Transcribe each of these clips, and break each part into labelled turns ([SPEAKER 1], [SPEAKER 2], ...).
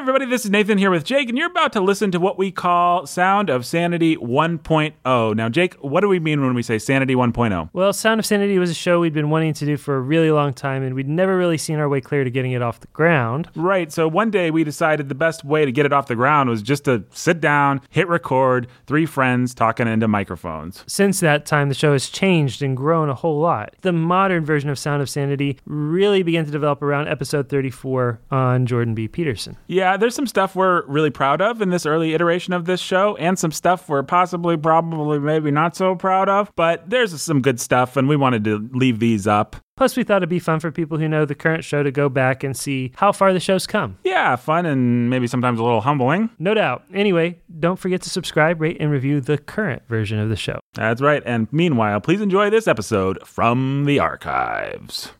[SPEAKER 1] everybody, this is Nathan here with Jake, and you're about to listen to what we call Sound of Sanity 1.0. Now, Jake, what do we mean when we say Sanity 1.0?
[SPEAKER 2] Well, Sound of Sanity was a show we'd been wanting to do for a really long time, and we'd never really seen our way clear to getting it off the ground.
[SPEAKER 1] Right, so one day we decided the best way to get it off the ground was just to sit down, hit record, three friends talking into microphones.
[SPEAKER 2] Since that time, the show has changed and grown a whole lot. The modern version of Sound of Sanity really began to develop around episode 34 on Jordan B. Peterson.
[SPEAKER 1] Yeah, there's some stuff we're really proud of in this early iteration of this show, and some stuff we're possibly, probably, maybe not so proud of, but there's some good stuff, and we wanted to leave these up.
[SPEAKER 2] Plus, we thought it'd be fun for people who know the current show to go back and see how far the show's come.
[SPEAKER 1] Yeah, fun and maybe sometimes a little humbling.
[SPEAKER 2] No doubt. Anyway, don't forget to subscribe, rate, and review the current version of the show.
[SPEAKER 1] That's right, and meanwhile, please enjoy this episode from the archives.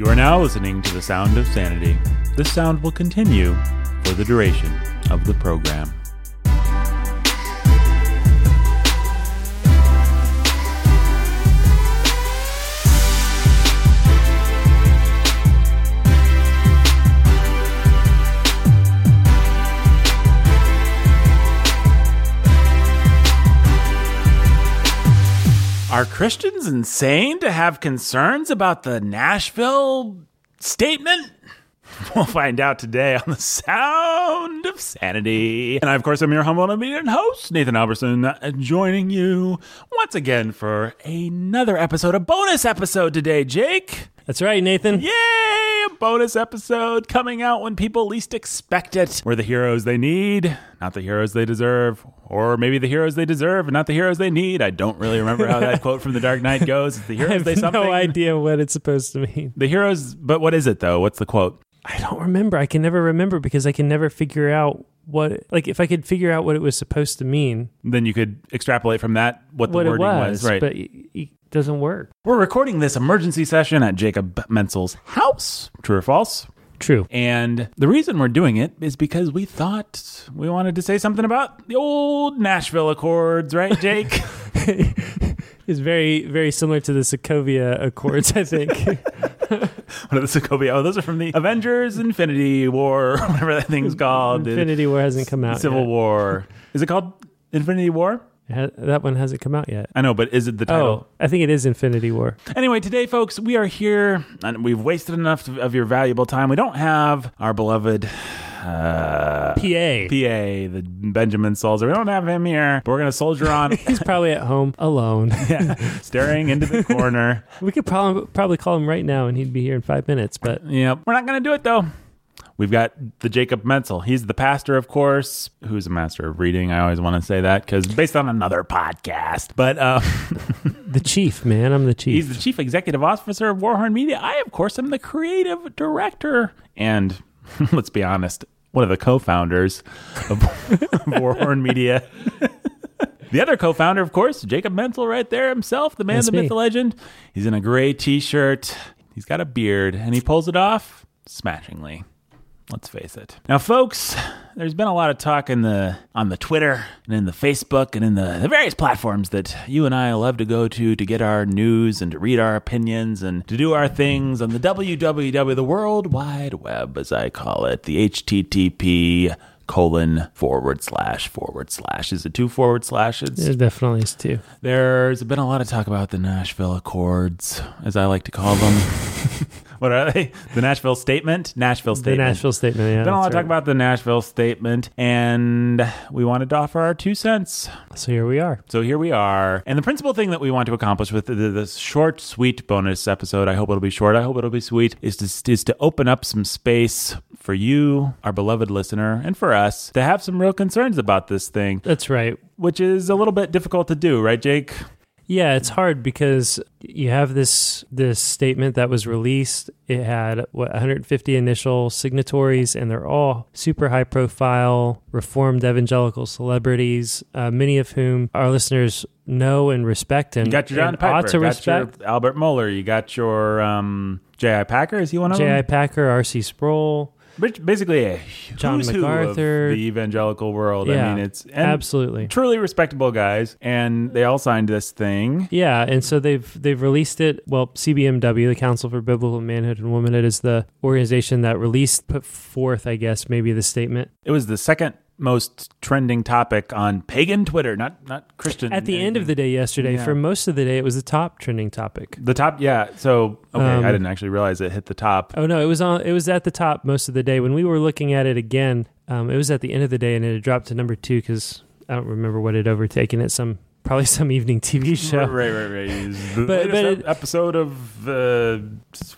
[SPEAKER 1] You are now listening to the sound of sanity. This sound will continue for the duration of the program. Are Christians insane to have concerns about the Nashville statement? We'll find out today on the Sound of Sanity. And I, of course, I'm your humble and obedient host, Nathan Alberson, joining you once again for another episode, a bonus episode today, Jake.
[SPEAKER 2] That's right, Nathan.
[SPEAKER 1] Yay! A bonus episode coming out when people least expect it. We're the heroes they need, not the heroes they deserve. Or maybe the heroes they deserve and not the heroes they need. I don't really remember how that quote from The Dark Knight goes. It's the
[SPEAKER 2] I
[SPEAKER 1] heroes
[SPEAKER 2] have
[SPEAKER 1] they something.
[SPEAKER 2] no idea what it's supposed to mean.
[SPEAKER 1] The heroes, but what is it though? What's the quote?
[SPEAKER 2] I don't remember. I can never remember because I can never figure out what, like, if I could figure out what it was supposed to mean,
[SPEAKER 1] Then you could extrapolate from that what the
[SPEAKER 2] what
[SPEAKER 1] wording
[SPEAKER 2] was,
[SPEAKER 1] right?
[SPEAKER 2] but it, it doesn't work.
[SPEAKER 1] We're recording this emergency session at Jacob Mentzel's house. True or false?
[SPEAKER 2] True.
[SPEAKER 1] And the reason we're doing it is because we thought we wanted to say something about the old Nashville Accords, right, Jake?
[SPEAKER 2] is very, very similar to the Sokovia Accords, I think.
[SPEAKER 1] what are the Sokovia? Oh, those are from the Avengers Infinity War, whatever that thing's called.
[SPEAKER 2] Infinity War hasn't come out
[SPEAKER 1] Civil
[SPEAKER 2] yet.
[SPEAKER 1] War. Is it called Infinity War?
[SPEAKER 2] That one hasn't come out yet.
[SPEAKER 1] I know, but is it the oh, title?
[SPEAKER 2] Oh, I think it is Infinity War.
[SPEAKER 1] Anyway, today, folks, we are here and we've wasted enough of your valuable time. We don't have our beloved uh,
[SPEAKER 2] PA.
[SPEAKER 1] PA, the Benjamin Sulzer. We don't have him here, but we're going to soldier on,
[SPEAKER 2] He's probably at home alone.
[SPEAKER 1] yeah, staring into the corner.
[SPEAKER 2] we could probably probably call him right now, and he'd be here in five minutes. But
[SPEAKER 1] yeah, We're not going to do it, though. We've got the Jacob Mentzel. He's the pastor, of course, who's a master of reading. I always want to say that because based on another podcast. But uh,
[SPEAKER 2] the chief, man, I'm the chief.
[SPEAKER 1] He's the chief executive officer of Warhorn Media. I, of course, am the creative director. And let's be honest, one of the co founders of, Warhorn Media. the other co founder, of course, Jacob Mentzel, right there himself, the man,
[SPEAKER 2] That's
[SPEAKER 1] the myth, the legend. He's in a gray t shirt. He's got a beard, and he pulls it off smashingly. Let's face it. Now, folks, there's been a lot of talk in the on the Twitter and in the Facebook and in the, the various platforms that you and I love to go to to get our news and to read our opinions and to do our things on the WWW, the World Wide Web, as I call it, the HTTP colon forward slash forward slash. Is it two forward slashes?
[SPEAKER 2] There definitely is two.
[SPEAKER 1] There's been a lot of talk about the Nashville Accords, as I like to call them. what are they? The Nashville Statement? Nashville Statement.
[SPEAKER 2] The Nashville statement. Yeah,
[SPEAKER 1] Been a lot of talk about the Nashville Statement, and we wanted to offer our two cents.
[SPEAKER 2] So here we are.
[SPEAKER 1] So here we are. And the principal thing that we want to accomplish with this short, sweet bonus episode, I hope it'll be short, I hope it'll be sweet, is to, is to open up some space for you, our beloved listener, and for us to have some real concerns about this thing,
[SPEAKER 2] That's right.
[SPEAKER 1] which is a little bit difficult to do, right, Jake?
[SPEAKER 2] Yeah, it's hard because you have this this statement that was released. It had what 150 initial signatories, and they're all super high profile Reformed evangelical celebrities, uh, many of whom our listeners know and respect, and
[SPEAKER 1] You got your John Piper,
[SPEAKER 2] to
[SPEAKER 1] got
[SPEAKER 2] respect.
[SPEAKER 1] your Albert Mohler, you got your um, J.I. Packer, is he one of
[SPEAKER 2] J.I.
[SPEAKER 1] them? J.I.
[SPEAKER 2] Packer, R.C. Sproul.
[SPEAKER 1] Basically a
[SPEAKER 2] John
[SPEAKER 1] who's who of
[SPEAKER 2] MacArthur.
[SPEAKER 1] the evangelical world.
[SPEAKER 2] Yeah,
[SPEAKER 1] I mean, it's
[SPEAKER 2] Absolutely.
[SPEAKER 1] truly respectable guys, and they all signed this thing.
[SPEAKER 2] Yeah, and so they've they've released it. Well, CBMW, the Council for Biblical Manhood and Womanhood, is the organization that released, put forth, I guess, maybe the statement.
[SPEAKER 1] It was the second most trending topic on pagan Twitter, not not Christian.
[SPEAKER 2] At the end of the day yesterday,
[SPEAKER 1] Yeah.
[SPEAKER 2] for most of the day, it was the top trending topic.
[SPEAKER 1] the top, yeah. So okay,
[SPEAKER 2] Um,
[SPEAKER 1] I didn't actually realize it hit the top.
[SPEAKER 2] Oh no, it was on. It was at the top most of the day. When we were looking at it again, um, it was at the end of the day, and it had dropped to number two because I don't remember what had overtaken it. Some probably some evening TV show.
[SPEAKER 1] Right, right, right. The
[SPEAKER 2] But- but it-
[SPEAKER 1] episode of uh,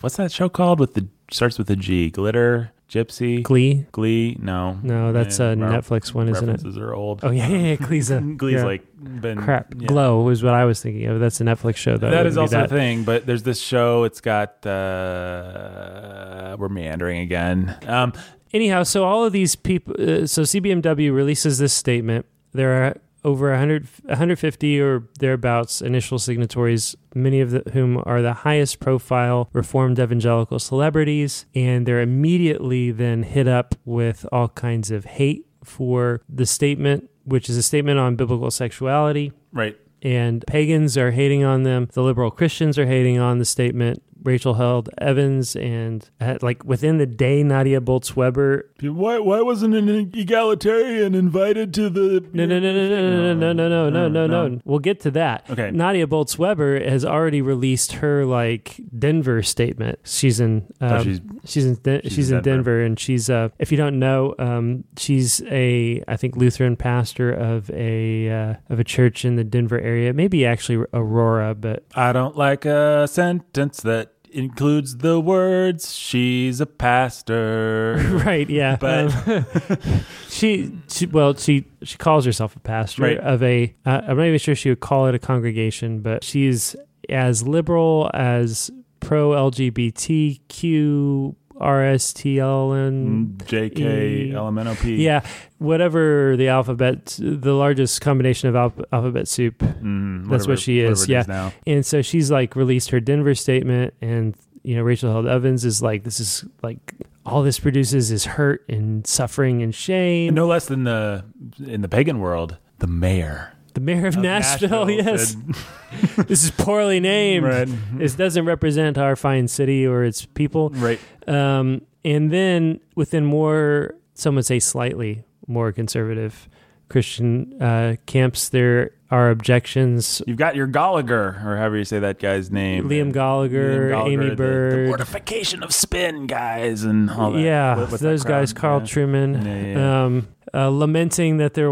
[SPEAKER 1] what's that show called? With the starts with a G, Glitter, Gypsy,
[SPEAKER 2] Glee?
[SPEAKER 1] Glee. No,
[SPEAKER 2] No, that's a Netflix one, isn't it?
[SPEAKER 1] references are old.
[SPEAKER 2] Oh yeah, yeah, yeah. Glee's a
[SPEAKER 1] Glee's
[SPEAKER 2] yeah.
[SPEAKER 1] like been
[SPEAKER 2] crap.
[SPEAKER 1] yeah.
[SPEAKER 2] Glow was what I was thinking of. That's a Netflix show though.
[SPEAKER 1] that is also
[SPEAKER 2] that.
[SPEAKER 1] a thing, but there's this show. It's got uh, we're meandering again. Um,
[SPEAKER 2] anyhow, so all of these people, uh, so CBMW releases this statement. There are over 100, 150 or thereabouts initial signatories, many of the, whom are the highest profile Reformed evangelical celebrities, and they're immediately then hit up with all kinds of hate for the statement, which is a statement on biblical sexuality.
[SPEAKER 1] right.
[SPEAKER 2] And pagans are hating on them. The liberal Christians are hating on the statement. Rachel Held Evans and uh, like within the day, Nadia Bolz Weber
[SPEAKER 1] Why why wasn't an egalitarian invited to the?
[SPEAKER 2] No, no, no, no, no, no, no, no, no, no, no, no. We'll get to that.
[SPEAKER 1] Okay.
[SPEAKER 2] Nadia Bolz Weber has already released her like Denver statement. She's in.
[SPEAKER 1] Oh,
[SPEAKER 2] Um,
[SPEAKER 1] she's
[SPEAKER 2] she's in. Den-
[SPEAKER 1] she's
[SPEAKER 2] she's,
[SPEAKER 1] in Denver.
[SPEAKER 2] Denver, and she's. Uh, if you don't know, um, she's a I think Lutheran pastor of a uh, of a church in the Denver area. Maybe actually Aurora, but
[SPEAKER 1] I don't like a sentence that includes the words "she's a pastor."
[SPEAKER 2] right, yeah.
[SPEAKER 1] But-
[SPEAKER 2] Um, she, she, well, she she calls herself a pastor
[SPEAKER 1] Right.
[SPEAKER 2] of a. Uh, I'm not even sure she would call it a congregation, but she's as liberal as pro LGBTQ RSTLN.
[SPEAKER 1] JK
[SPEAKER 2] E-
[SPEAKER 1] LMNOP.
[SPEAKER 2] Yeah, whatever the alphabet, the largest combination of alph- alphabet soup.
[SPEAKER 1] Mm,
[SPEAKER 2] That's what she is, yeah.
[SPEAKER 1] now.
[SPEAKER 2] And so she's like released her Denver statement, and you know Rachel Held Evans is like, this is like all this produces is hurt and suffering and shame.
[SPEAKER 1] No less than the in the pagan world, the mayor
[SPEAKER 2] the mayor of,
[SPEAKER 1] of
[SPEAKER 2] Nashville, yes,
[SPEAKER 1] said-
[SPEAKER 2] this is poorly named.
[SPEAKER 1] right,
[SPEAKER 2] This doesn't represent our fine city or its people.
[SPEAKER 1] right.
[SPEAKER 2] Um, and then within more, some would say slightly more conservative Christian uh, camps, there are objections.
[SPEAKER 1] You've got your Goligher, or however you say that guy's name,
[SPEAKER 2] Liam Goligher,
[SPEAKER 1] Liam Goligher,
[SPEAKER 2] Aimee
[SPEAKER 1] the- the,
[SPEAKER 2] Byrd.
[SPEAKER 1] mortification of spin guys, and all that.
[SPEAKER 2] yeah,
[SPEAKER 1] what's that
[SPEAKER 2] those guys. Carl
[SPEAKER 1] Yeah.
[SPEAKER 2] Trueman,
[SPEAKER 1] Yeah, yeah.
[SPEAKER 2] Um, uh, lamenting that they're,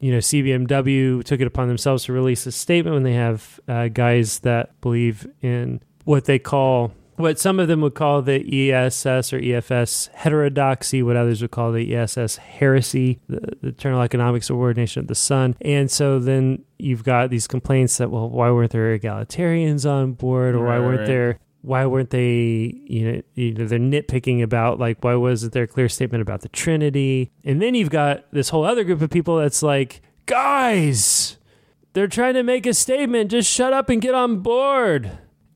[SPEAKER 2] you know, CBMW took it upon themselves to release a statement when they have uh, guys that believe in what they call, what some of them would call the ESS or EFS heterodoxy, what others would call the ESS heresy, the, the eternal economic subordination of the Son. And so then you've got these complaints that, well, why weren't there egalitarians on board or why weren't
[SPEAKER 1] right.
[SPEAKER 2] there why weren't they you know, you know they're nitpicking about like why wasn't there a clear statement about the trinity? And then you've got this whole other group of people that's like guys they're trying to make a statement. Just shut up and get on board.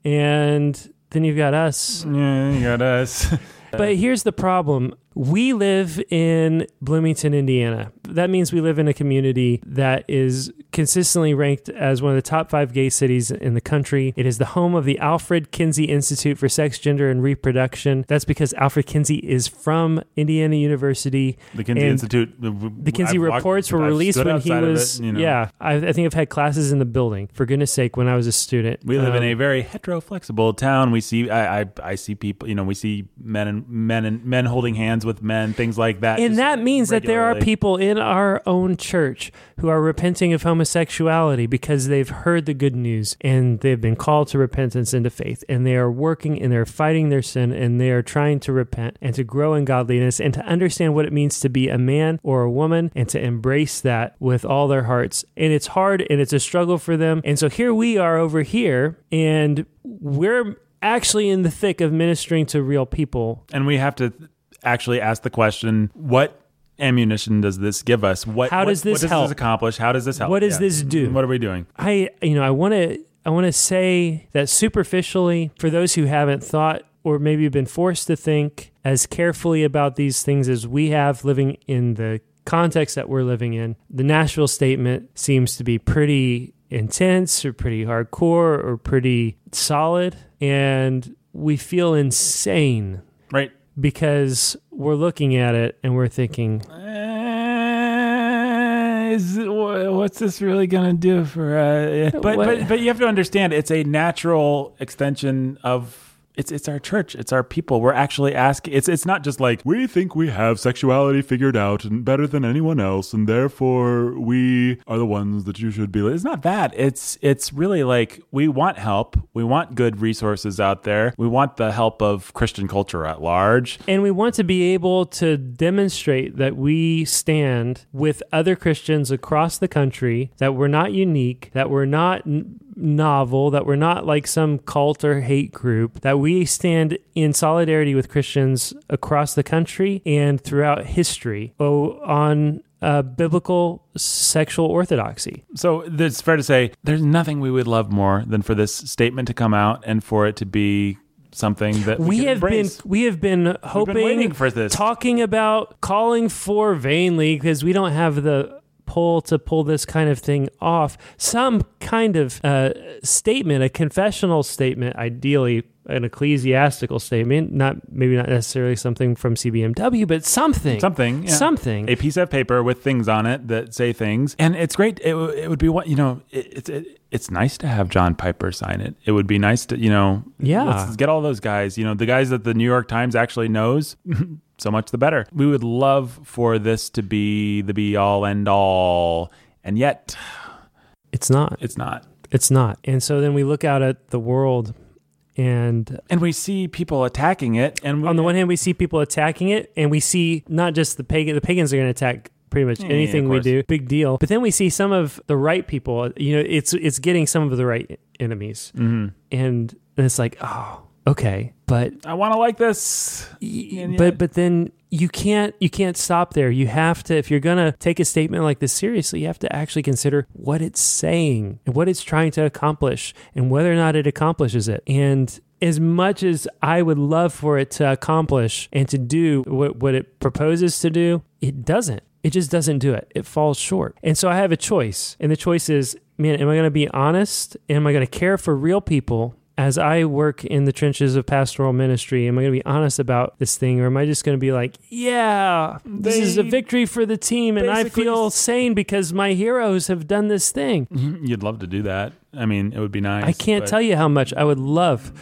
[SPEAKER 2] And then you've got us.
[SPEAKER 1] Yeah, you got us.
[SPEAKER 2] but here's the problem we live in Bloomington, Indiana. That means we live in a community that is consistently ranked as one of the top five gay cities in the country. It is the home of the Alfred Kinsey Institute for Sex, Gender, and Reproduction. That's because Alfred Kinsey is from Indiana University.
[SPEAKER 1] The Kinsey Institute.
[SPEAKER 2] The Kinsey reports were released when he was. Yeah, I, I think I've had classes in the building. For goodness sake, when I was a student,
[SPEAKER 1] We live in
[SPEAKER 2] Um,
[SPEAKER 1] a very hetero flexible town. We see, I, I, I see people. You know, we see men and men and men holding hands with men, things like that.
[SPEAKER 2] And that means that there are people in our own church who are repenting of homosexuality because they've heard the good news and they've been called to repentance and to faith. And they are working and they're fighting their sin and they are trying to repent and to grow in godliness and to understand what it means to be a man or a woman and to embrace that with all their hearts. And it's hard and it's a struggle for them. And so here we are over here and we're actually in the thick of ministering to real people
[SPEAKER 1] and we have to actually ask the question: What ammunition does this give us? What
[SPEAKER 2] How
[SPEAKER 1] what-
[SPEAKER 2] does this
[SPEAKER 1] what does
[SPEAKER 2] help?
[SPEAKER 1] this accomplish? How does this help?
[SPEAKER 2] What does this do?
[SPEAKER 1] What are we doing?
[SPEAKER 2] I you know I want to I want to say that superficially for those who haven't thought or maybe been forced to think as carefully about these things as we have living in the context that we're living in. The Nashville statement seems to be pretty intense or pretty hardcore or pretty solid. And we feel insane. Because we're looking at it and we're thinking,
[SPEAKER 1] Uh, is it, what's this really gonna do for? Uh, but
[SPEAKER 2] What-
[SPEAKER 1] but but you have to understand, it's a natural extension of. It's, it's our church. It's our people. We're actually asking. It's it's not just like we think we have sexuality figured out and better than anyone else, and therefore we are the ones that you should be. It's not that. It's it's really like we want help. We want good resources out there. We want the help of Christian culture at large.
[SPEAKER 2] and we want to be able to demonstrate that we stand with other Christians across the country, that we're not unique, that we're not novel, that we're not like some cult or hate group, that we stand in solidarity with Christians across the country and throughout history oh, on uh, biblical sexual orthodoxy.
[SPEAKER 1] So it's fair to say there's nothing we would love more than for this statement to come out and for it to be something that we,
[SPEAKER 2] we have
[SPEAKER 1] embrace.
[SPEAKER 2] been we have been hoping
[SPEAKER 1] waiting for this.
[SPEAKER 2] talking about calling for vainly because we don't have the pull to pull this kind of thing off some kind of uh, statement a confessional statement ideally an ecclesiastical statement not maybe not necessarily something from cbmw but something
[SPEAKER 1] something, yeah.
[SPEAKER 2] something
[SPEAKER 1] a piece of paper with things on it that say things, and it's great. It, it would be what you know. It, it's it, it's nice to have John Piper sign it. It would be nice to you know.
[SPEAKER 2] Yeah.
[SPEAKER 1] let's get all those guys. You know, the guys that the New York Times actually knows. so much the better. We would love for this to be the be all end all, and yet
[SPEAKER 2] it's not
[SPEAKER 1] it's not.
[SPEAKER 2] it's not and so then we look out at the world and
[SPEAKER 1] And we see people attacking it, and we,
[SPEAKER 2] on the one hand, we see people attacking it, and we see not just the pagan. The pagans are going to attack pretty much
[SPEAKER 1] Yeah,
[SPEAKER 2] anything
[SPEAKER 1] of
[SPEAKER 2] we do. Big deal. But then we see some of the right people. You know, it's it's getting some of the right enemies,
[SPEAKER 1] Mhm.
[SPEAKER 2] and, and it's like, oh, okay, but
[SPEAKER 1] I want to like this. And
[SPEAKER 2] but but then you can't you can't stop there. You have to if you're gonna take a statement like this seriously, you have to actually consider what it's saying and what it's trying to accomplish and whether or not it accomplishes it. And as much as I would love for it to accomplish and to do what, what it proposes to do, it doesn't. It just doesn't do it. It falls short. And so I have a choice. And the choice is, man, am I going to be honest? Am I going to care for real people as I work in the trenches of pastoral ministry, am I going to be honest about this thing, or am I just going to be like, yeah, this is a victory for the team, and I feel sane because my heroes have done this thing?
[SPEAKER 1] You'd love to do that. I mean, it would be nice.
[SPEAKER 2] I can't
[SPEAKER 1] but-
[SPEAKER 2] tell you how much I would love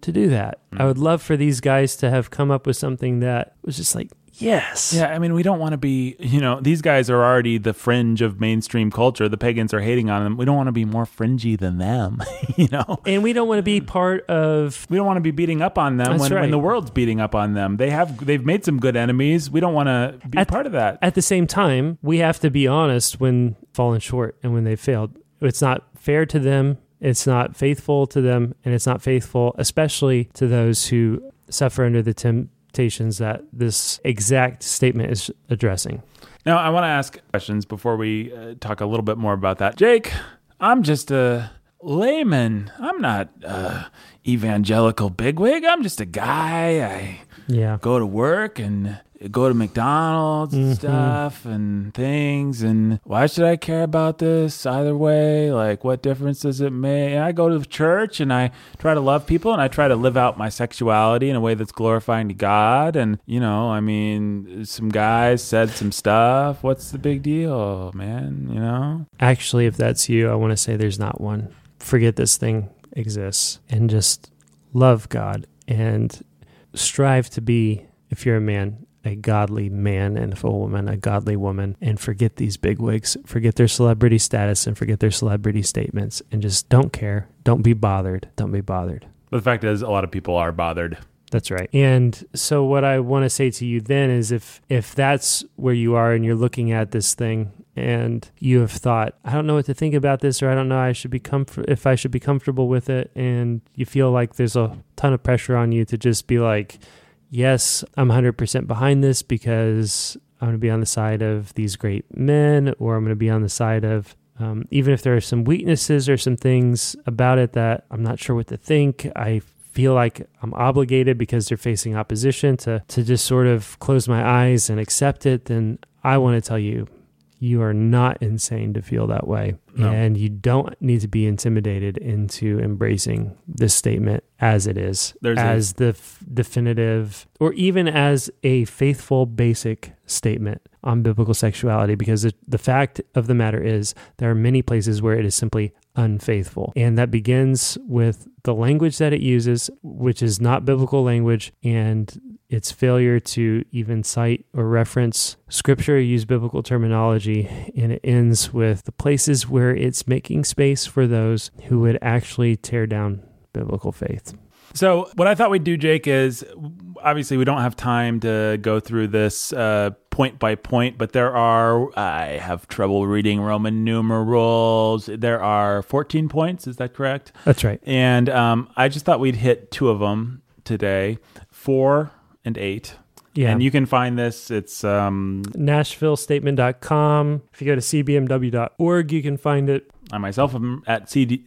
[SPEAKER 2] to do that. I
[SPEAKER 1] Mm.
[SPEAKER 2] would love for these guys to have come up with something that was just like, yes.
[SPEAKER 1] Yeah, I mean, we don't want to be, you know, these guys are already the fringe of mainstream culture. The pagans are hating on them. We don't want to be more fringy than them, you know?
[SPEAKER 2] And we don't want to be part of
[SPEAKER 1] We don't want to be beating up on them when,
[SPEAKER 2] right.
[SPEAKER 1] when the world's beating up on them. They have they've made some good enemies. We don't want to be
[SPEAKER 2] At-
[SPEAKER 1] part of that.
[SPEAKER 2] at the same time, we have to be honest when fallen short and when they failed. It's not fair to them, it's not faithful to them, and it's not faithful, especially to those who suffer under the temptations that this exact statement is addressing.
[SPEAKER 1] Now, I want to ask questions before we uh, talk a little bit more about that. Jake, I'm just a layman. I'm not a evangelical bigwig. I'm just a guy. I
[SPEAKER 2] Yeah.
[SPEAKER 1] go to work and go to McDonald's and
[SPEAKER 2] Mhm.
[SPEAKER 1] stuff and things. And why should I care about this either way? Like, what difference does it make? And I go to church and I try to love people and I try to live out my sexuality in a way that's glorifying to God. And, you know, I mean, some guys said some stuff. What's the big deal, man? You know?
[SPEAKER 2] Actually, if that's you, I want to say there's not one. Forget this thing exists and just love God and strive to be, if you're a man, a godly man, and if a woman, a godly woman, and forget these bigwigs, forget their celebrity status and forget their celebrity statements, and just don't care. Don't be bothered. Don't be bothered.
[SPEAKER 1] But the fact is, a lot of people are bothered.
[SPEAKER 2] That's right. And so what I want to say to you then is if if that's where you are and you're looking at this thing and you have thought, I don't know what to think about this or I don't know I should be comfort if I should be comfortable with it and you feel like there's a ton of pressure on you to just be like, yes, I'm 100% behind this because I'm going to be on the side of these great men or I'm going to be on the side of um, even if there are some weaknesses or some things about it that I'm not sure what to think, I feel like I'm obligated because they're facing opposition to to just sort of close my eyes and accept it, then I want to tell you you are not insane to feel that way.
[SPEAKER 1] No.
[SPEAKER 2] And you don't need to be intimidated into embracing this statement as it is,
[SPEAKER 1] There's a-
[SPEAKER 2] as the f- definitive, or even as a faithful, basic statement on biblical sexuality. Because the, the fact of the matter is, there are many places where it is simply unfaithful. And that begins with the language that it uses, which is not biblical language, and its failure to even cite or reference scripture, use biblical terminology, and it ends with the places where it's making space for those who would actually tear down biblical faith.
[SPEAKER 1] So, what I thought we'd do, Jake, is obviously we don't have time to go through this uh, point by point, but there are, I have trouble reading Roman numerals. There are 14 points, is that correct?
[SPEAKER 2] That's right.
[SPEAKER 1] And um, I just thought we'd hit two of them today four and eight.
[SPEAKER 2] Yeah.
[SPEAKER 1] And you can find this. It's um,
[SPEAKER 2] NashvilleStatement.com. If you go to cbmw.org, you can find it.
[SPEAKER 1] I myself am at CD,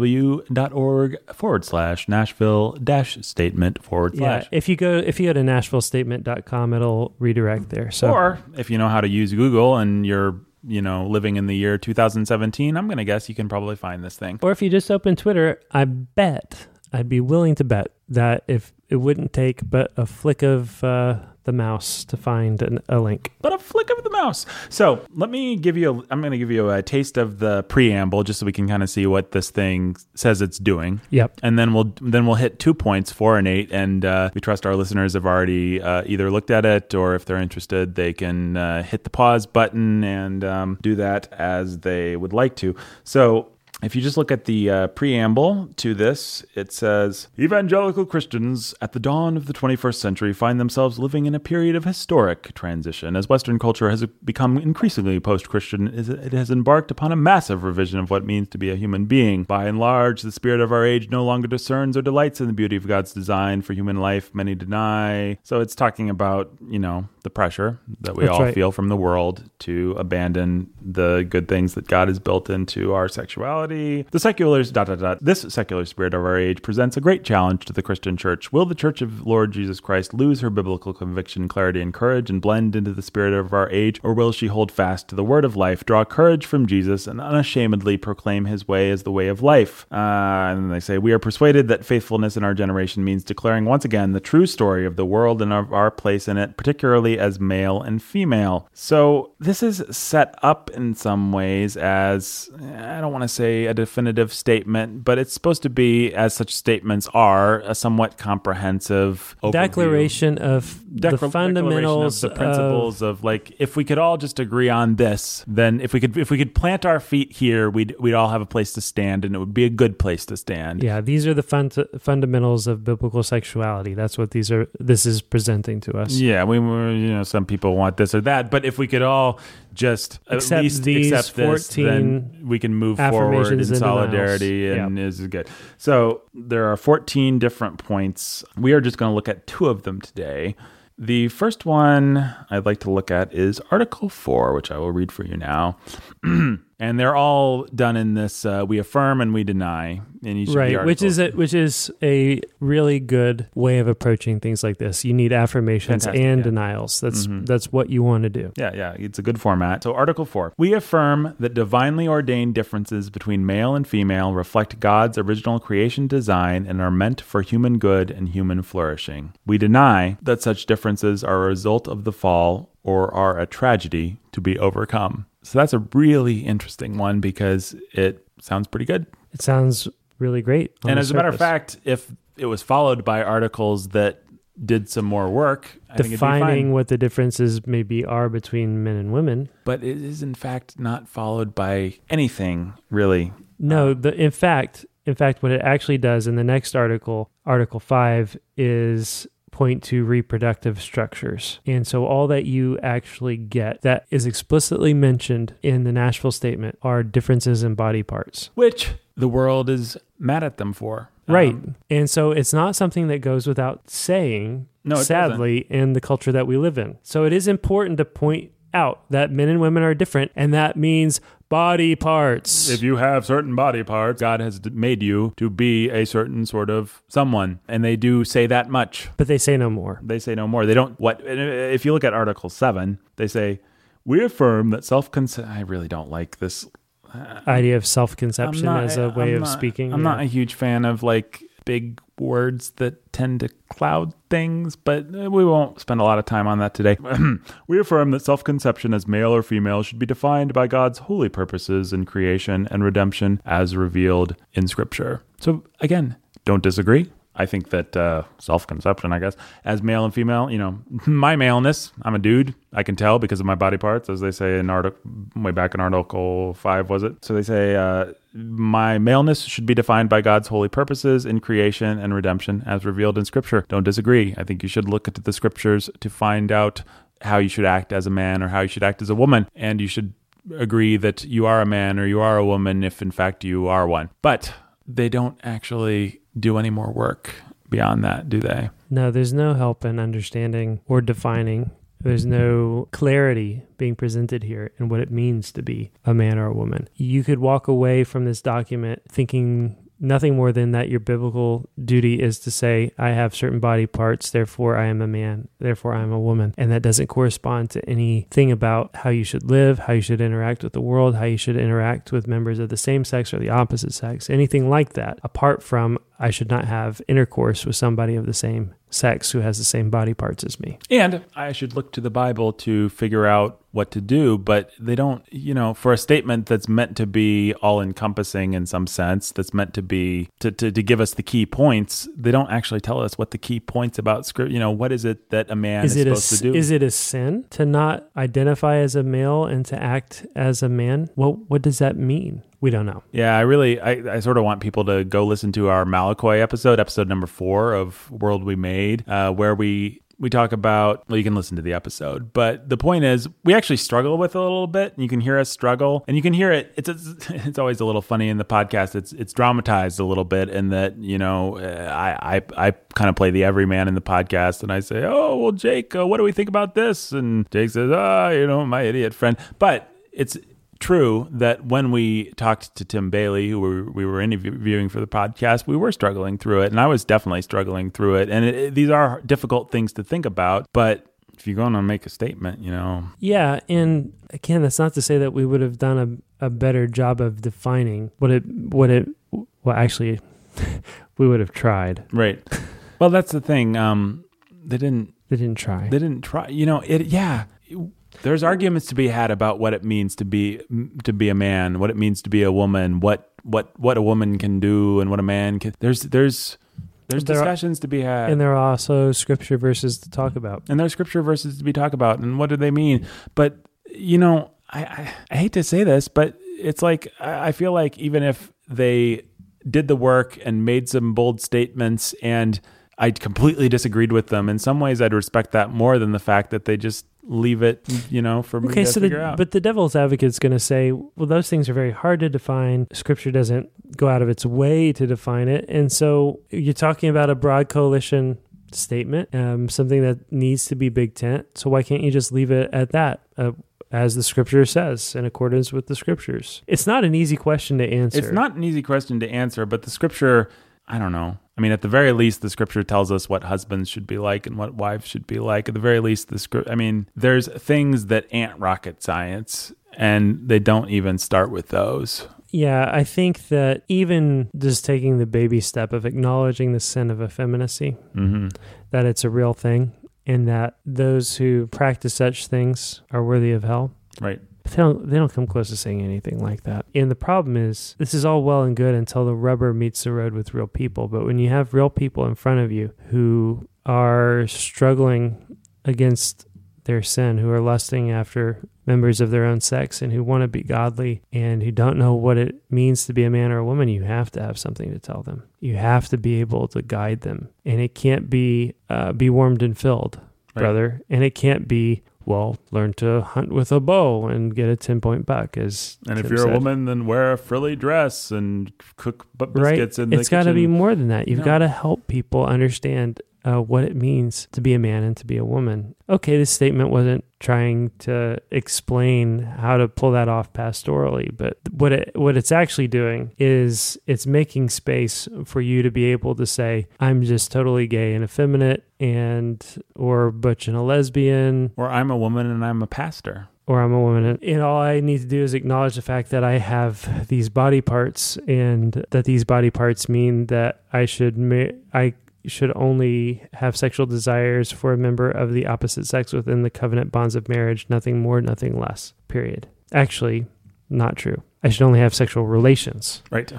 [SPEAKER 1] cbmw.org forward slash Nashville dash statement forward slash. Yeah.
[SPEAKER 2] If you go if you go to NashvilleStatement.com, it'll redirect there. So
[SPEAKER 1] Or if you know how to use Google and you're, you know, living in the year 2017, I'm going to guess you can probably find this thing.
[SPEAKER 2] or if you just open Twitter, I bet I'd be willing to bet that if it wouldn't take but a flick of uh, the mouse to find an, a link.
[SPEAKER 1] But a flick of the mouse. So let me give you, a, I'm going to give you a taste of the preamble just so we can kind of see what this thing says it's doing.
[SPEAKER 2] Yep.
[SPEAKER 1] and then we'll then we'll hit two points, four and eight, and uh, we trust our listeners have already uh, either looked at it or if they're interested, they can uh, hit the pause button and um, do that as they would like to. So. If you just look at the uh, preamble to this, it says Evangelical Christians at the dawn of the 21st century find themselves living in a period of historic transition. As Western culture has become increasingly post Christian, it has embarked upon a massive revision of what it means to be a human being. By and large, the spirit of our age no longer discerns or delights in the beauty of God's design for human life. Many deny. So it's talking about, you know, the pressure that we
[SPEAKER 2] That's
[SPEAKER 1] all
[SPEAKER 2] right.
[SPEAKER 1] feel from the world to abandon the good things that God has built into our sexuality. The secular dot dot dot. This secular spirit of our age presents a great challenge to the Christian church. Will the Church of Lord Jesus Christ lose her biblical conviction, clarity, and courage and blend into the spirit of our age, or will she hold fast to the word of life, draw courage from Jesus, and unashamedly proclaim his way as the way of life? Uh, and they say, We are persuaded that faithfulness in our generation means declaring once again the true story of the world and of our place in it, particularly as male and female. So this is set up in some ways as, I don't want to say a definitive statement, but it's supposed to be, as such statements are, a somewhat comprehensive overview
[SPEAKER 2] Declaration of
[SPEAKER 1] decla-
[SPEAKER 2] the fundamentals
[SPEAKER 1] of the principles of, like if we could all just agree on this then if we could if we could plant our feet here we'd we'd all have a place to stand and it would be a good place to stand
[SPEAKER 2] Yeah, these are the fun- fundamentals of biblical sexuality. That's what these are. This is presenting to us.
[SPEAKER 1] yeah we were you know some people want this or that but if we could all just at
[SPEAKER 2] Accept
[SPEAKER 1] least
[SPEAKER 2] these
[SPEAKER 1] accept this
[SPEAKER 2] 14
[SPEAKER 1] then we can move forward in
[SPEAKER 2] affirmations and
[SPEAKER 1] solidarity and this is good. So there are 14 different points. We are just going to look at two of them today. The first one I'd like to look at is Article 4, which I will read for you now. and they're all done in this uh, we affirm and we deny in each
[SPEAKER 2] Right, which is a, which is a really good way of approaching things like this. You need affirmations
[SPEAKER 1] Fantastic,
[SPEAKER 2] and
[SPEAKER 1] yeah.
[SPEAKER 2] denials. That's
[SPEAKER 1] Mhm.
[SPEAKER 2] that's what you want to do.
[SPEAKER 1] Yeah, yeah, it's a good format. So, Article 4. We affirm that divinely ordained differences between male and female reflect God's original creation design and are meant for human good and human flourishing. We deny that such differences are a result of the fall or are a tragedy to be overcome. So, that's a really interesting one because it sounds pretty good.
[SPEAKER 2] It sounds really great.
[SPEAKER 1] and as a matter of fact, if it was followed by articles that did some more work, I think it'd be fine.
[SPEAKER 2] defining what the differences maybe are between men and women.
[SPEAKER 1] but it is in fact not followed by anything really.
[SPEAKER 2] No, uh, the in fact, in fact, what it actually does in the next article, Article Five, is point to reproductive structures. And so all that you actually get that is explicitly mentioned in the Nashville statement are differences in body parts.
[SPEAKER 1] Which the world is mad at them for.
[SPEAKER 2] Right.
[SPEAKER 1] Um,
[SPEAKER 2] and so it's not something that goes without saying,
[SPEAKER 1] No,
[SPEAKER 2] sadly, in the culture that we live in. So it is important to point out that men and women are different, and that means body parts.
[SPEAKER 1] If you have certain body parts, God has made you to be a certain sort of someone. And they do say that much.
[SPEAKER 2] but they say no more.
[SPEAKER 1] They say no more. They don't, what, uh, if you look at Article 7, they say, we affirm that self consent. I really don't like this.
[SPEAKER 2] Uh, Idea of self-conception as a way
[SPEAKER 1] I'm
[SPEAKER 2] of
[SPEAKER 1] not-
[SPEAKER 2] speaking.
[SPEAKER 1] I'm
[SPEAKER 2] yeah.
[SPEAKER 1] not a huge fan of like big words that tend to cloud things, but we won't spend a lot of time on that today. we affirm that self conception as male or female should be defined by God's holy purposes in creation and redemption as revealed in Scripture. So, again, don't disagree. I think that uh, self conception, I guess, as male and female, you know, my maleness, I'm a dude. I can tell because of my body parts, as they say in article way back in Article 5, was it? So they say, uh, my maleness should be defined by God's holy purposes in creation and redemption as revealed in Scripture. Don't disagree. I think you should look into the Scriptures to find out how you should act as a man or how you should act as a woman. And you should agree that you are a man or you are a woman if, in fact, you are one. But they don't actually do any more work beyond that, do they?
[SPEAKER 2] No, there's no help in understanding or defining. There's no clarity being presented here in what it means to be a man or a woman. You could walk away from this document thinking nothing more than that your biblical duty is to say, I have certain body parts, therefore I am a man, therefore I am a woman. And that doesn't correspond to anything about how you should live, how you should interact with the world, how you should interact with members of the same sex or the opposite sex, anything like that, apart from I should not have intercourse with somebody of the same sex who has the same body parts as me.
[SPEAKER 1] And I should look to the Bible to figure out what to do, but they don't, you know, for a statement that's meant to be all encompassing in some sense, that's meant to be to, to, to give us the key points, they don't actually tell us what the key points about script, you know, what is it that a man is,
[SPEAKER 2] Is it a,
[SPEAKER 1] to do?
[SPEAKER 2] is it a sin to not identify as a male and to act as a man? What what does that mean? We don't know.
[SPEAKER 1] Yeah, I really, I, I sort of want people to go listen to our Malakoi episode, episode number four of World We Made, uh, where we we talk about. Well, you can listen to the episode, but the point is, we actually struggle with it a little bit. And you can hear us struggle, and you can hear it. It's it's, it's always a little funny in the podcast. It's it's dramatized a little bit, in that you know, uh, I I I kind of play the everyman in the podcast, and I say, oh well, Jake, uh, what do we think about this? And Jake says, ah, you know, my idiot friend, but it's true that when we talked to Tim Bayly, who we, we were interviewing for the podcast, we were struggling through it, and I was definitely struggling through it. And it, it- these are difficult things to think about, but if you're going to make a statement, you know,
[SPEAKER 2] Yeah, and again, that's not to say that we would have done a, a better job of defining what it what it well actually we would have tried.
[SPEAKER 1] right? well, that's the thing. Um, they didn't.
[SPEAKER 2] They didn't try.
[SPEAKER 1] They didn't try. You know, it. Yeah. There's arguments to be had about what it means to be to be a man, what it means to be a woman, what what what a woman can do, and what a man can. There's there's there's
[SPEAKER 2] There are-
[SPEAKER 1] discussions to be had.
[SPEAKER 2] and there are also scripture verses to talk about.
[SPEAKER 1] and there's scripture verses to be talked about and what do they mean but you know i i, I hate to say this but it's like I, I feel like even if they did the work and made some bold statements and i completely disagreed with them in some ways i'd respect that more than the fact that they just leave it you know for me
[SPEAKER 2] Okay,
[SPEAKER 1] to
[SPEAKER 2] so
[SPEAKER 1] figure
[SPEAKER 2] the,
[SPEAKER 1] out
[SPEAKER 2] but the devil's advocate is going to say, well, those things are very hard to define. Scripture doesn't go out of its way to define it, and so you're talking about a broad coalition statement, um, something that needs to be big tent. So why can't you just leave it at that? Uh, as the scripture says, in accordance with the scriptures. It's not an easy question to answer.
[SPEAKER 1] It's not an easy question to answer, but the scripture, I don't know. I mean, at the very least, the scripture tells us what husbands should be like and what wives should be like. At the very least, the script, I mean, there's things that aren't rocket science, and they don't even start with those.
[SPEAKER 2] Yeah, I think that even just taking the baby step of acknowledging the sin of effeminacy,
[SPEAKER 1] hmm
[SPEAKER 2] that it's a real thing, and that those who practice such things are worthy of hell.
[SPEAKER 1] Right.
[SPEAKER 2] But they don't, they don't come close to saying anything like that. And the problem is, this is all well and good until the rubber meets the road with real people. But when you have real people in front of you who are struggling against their sin, who are lusting after members of their own sex and who want to be godly and who don't know what it means to be a man or a woman, you have to have something to tell them. You have to be able to guide them. And it can't be uh, be warmed and filled,
[SPEAKER 1] Right.
[SPEAKER 2] brother. And it can't be well, learn to hunt with a bow and get a 10 point buck. As
[SPEAKER 1] And if you're a woman, then wear a frilly dress and cook bu-
[SPEAKER 2] right?
[SPEAKER 1] biscuits in the
[SPEAKER 2] It's got to be more than that. You've
[SPEAKER 1] No.
[SPEAKER 2] got to help people understand uh, what it means to be a man and to be a woman. Okay, this statement wasn't trying to explain how to pull that off pastorally, but what it what it's actually doing is it's making space for you to be able to say, I'm just totally gay and effeminate and or butch and a lesbian
[SPEAKER 1] Or I'm a woman and I'm a pastor.
[SPEAKER 2] or I'm a woman. And all I need to do is acknowledge the fact that I have these body parts and that these body parts mean that I should ma- I should only have sexual desires for a member of the opposite sex within the covenant bonds of marriage, nothing more, nothing less. Period. Actually, not true. I should only have sexual relations
[SPEAKER 1] Right.